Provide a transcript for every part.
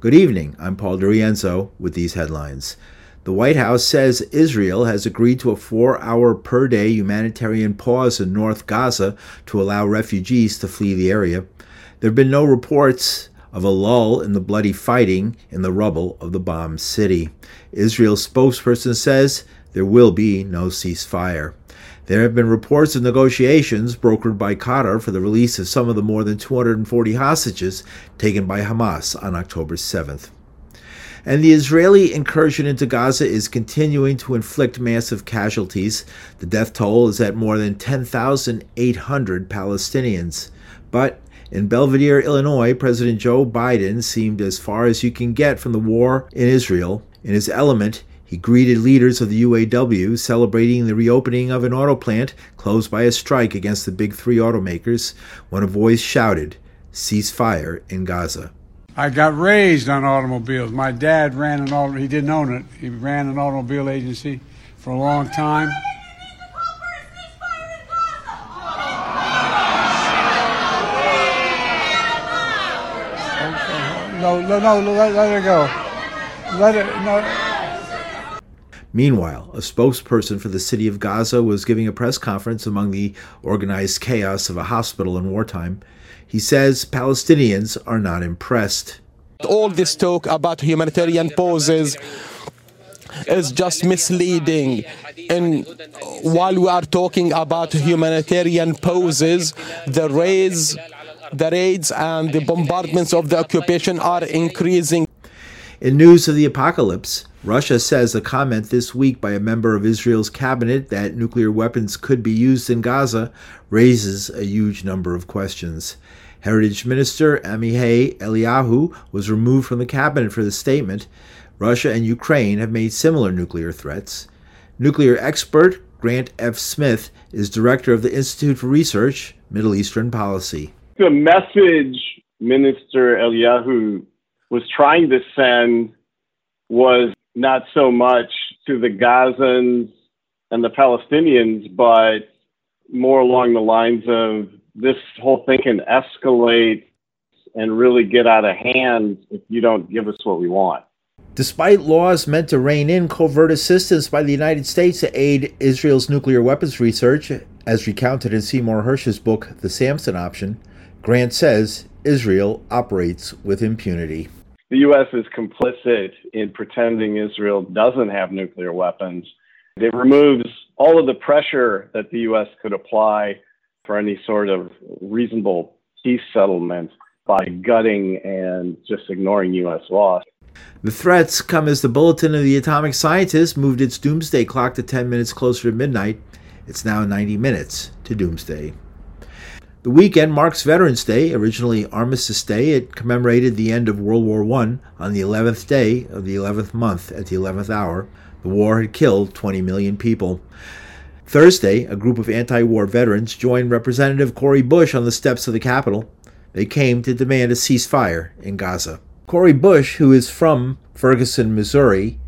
Good evening. I'm Paul DeRienzo with these headlines. The White House says Israel has agreed to a four hour per day humanitarian pause in North Gaza to allow refugees to flee the area. There have been no reports of a lull in the bloody fighting in the rubble of the bombed city. Israel's spokesperson says there will be no ceasefire. There have been reports of negotiations brokered by Qatar for the release of some of the more than 240 hostages taken by Hamas on October 7th. And the Israeli incursion into Gaza is continuing to inflict massive casualties. The death toll is at more than 10,800 Palestinians. But in Belvidere, Illinois, President Joe Biden seemed as far as you can get from the war in Israel. In his element, he greeted leaders of the UAW celebrating the reopening of an auto plant closed by a strike against the big three automakers when a voice shouted, Cease fire in Gaza. I got raised on automobiles. My dad ran an auto, he didn't own it. He ran an automobile agency for a long time. No, no, no, let, let it go. Let it, no. Meanwhile, a spokesperson for the city of Gaza was giving a press conference among the organized chaos of a hospital in wartime. He says Palestinians are not impressed. All this talk about humanitarian pauses is just misleading. And while we are talking about humanitarian pauses, the raids, the raids and the bombardments of the occupation are increasing. In news of the apocalypse, Russia says a comment this week by a member of Israel's cabinet that nuclear weapons could be used in Gaza raises a huge number of questions. Heritage Minister Amihai Eliyahu was removed from the cabinet for the statement. Russia and Ukraine have made similar nuclear threats. Nuclear expert Grant F. Smith is director of the Institute for Research, Middle Eastern Policy. The message Minister Eliyahu was trying to send was not so much to the Gazans and the Palestinians, but more along the lines of this whole thing can escalate and really get out of hand if you don't give us what we want. Despite laws meant to rein in covert assistance by the United States to aid Israel's nuclear weapons research, as recounted in Seymour Hersh's book, The Samson Option, Grant says Israel operates with impunity the U.S. is complicit in pretending Israel doesn't have nuclear weapons. It removes all of the pressure that the U.S. could apply for any sort of reasonable peace settlement by gutting and just ignoring U.S. law. The threats come as the Bulletin of the Atomic Scientists moved its doomsday clock to 10 minutes closer to midnight. It's now 90 minutes to doomsday. The weekend marks Veterans Day, originally Armistice Day. It commemorated the end of World War I on the 11th day of the 11th month at the 11th hour. The war had killed 20 million people. Thursday, a group of anti war veterans joined Representative Cori Bush on the steps of the Capitol. They came to demand a ceasefire in Gaza. Cori Bush, who is from Ferguson, Missouri,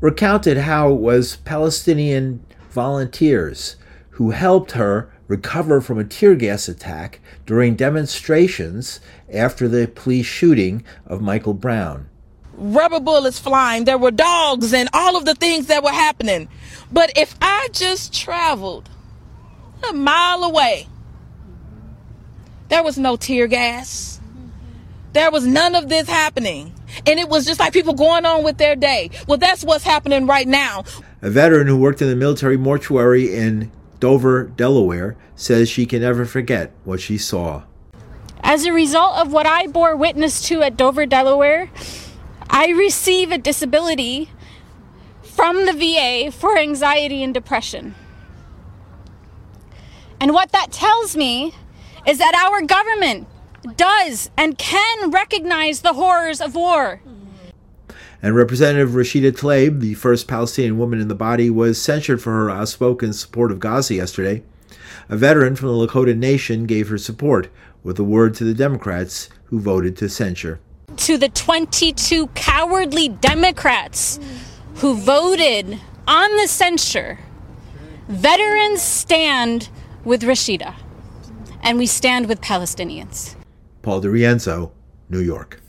recounted how it was Palestinian volunteers who helped her recover from a tear gas attack during demonstrations after the police shooting of Michael Brown. Rubber bullets flying, there were dogs, and all of the things that were happening. But if I just traveled a mile away, there was no tear gas. There was none of this happening. And it was just like people going on with their day. Well, that's what's happening right now. A veteran who worked in the military mortuary in Dover, Delaware, says she can never forget what she saw. As a result of what I bore witness to at Dover, Delaware, I receive a disability from the VA for anxiety and depression. And what that tells me is that our government does and can recognize the horrors of war. And Representative Rashida Tlaib, the first Palestinian woman in the body, was censured for her outspoken support of Gaza yesterday. A veteran from the Lakota Nation gave her support, with a word to the Democrats who voted to censure. To the 22 cowardly Democrats who voted on the censure, veterans stand with Rashida, and we stand with Palestinians. Paul DeRienzo, New York.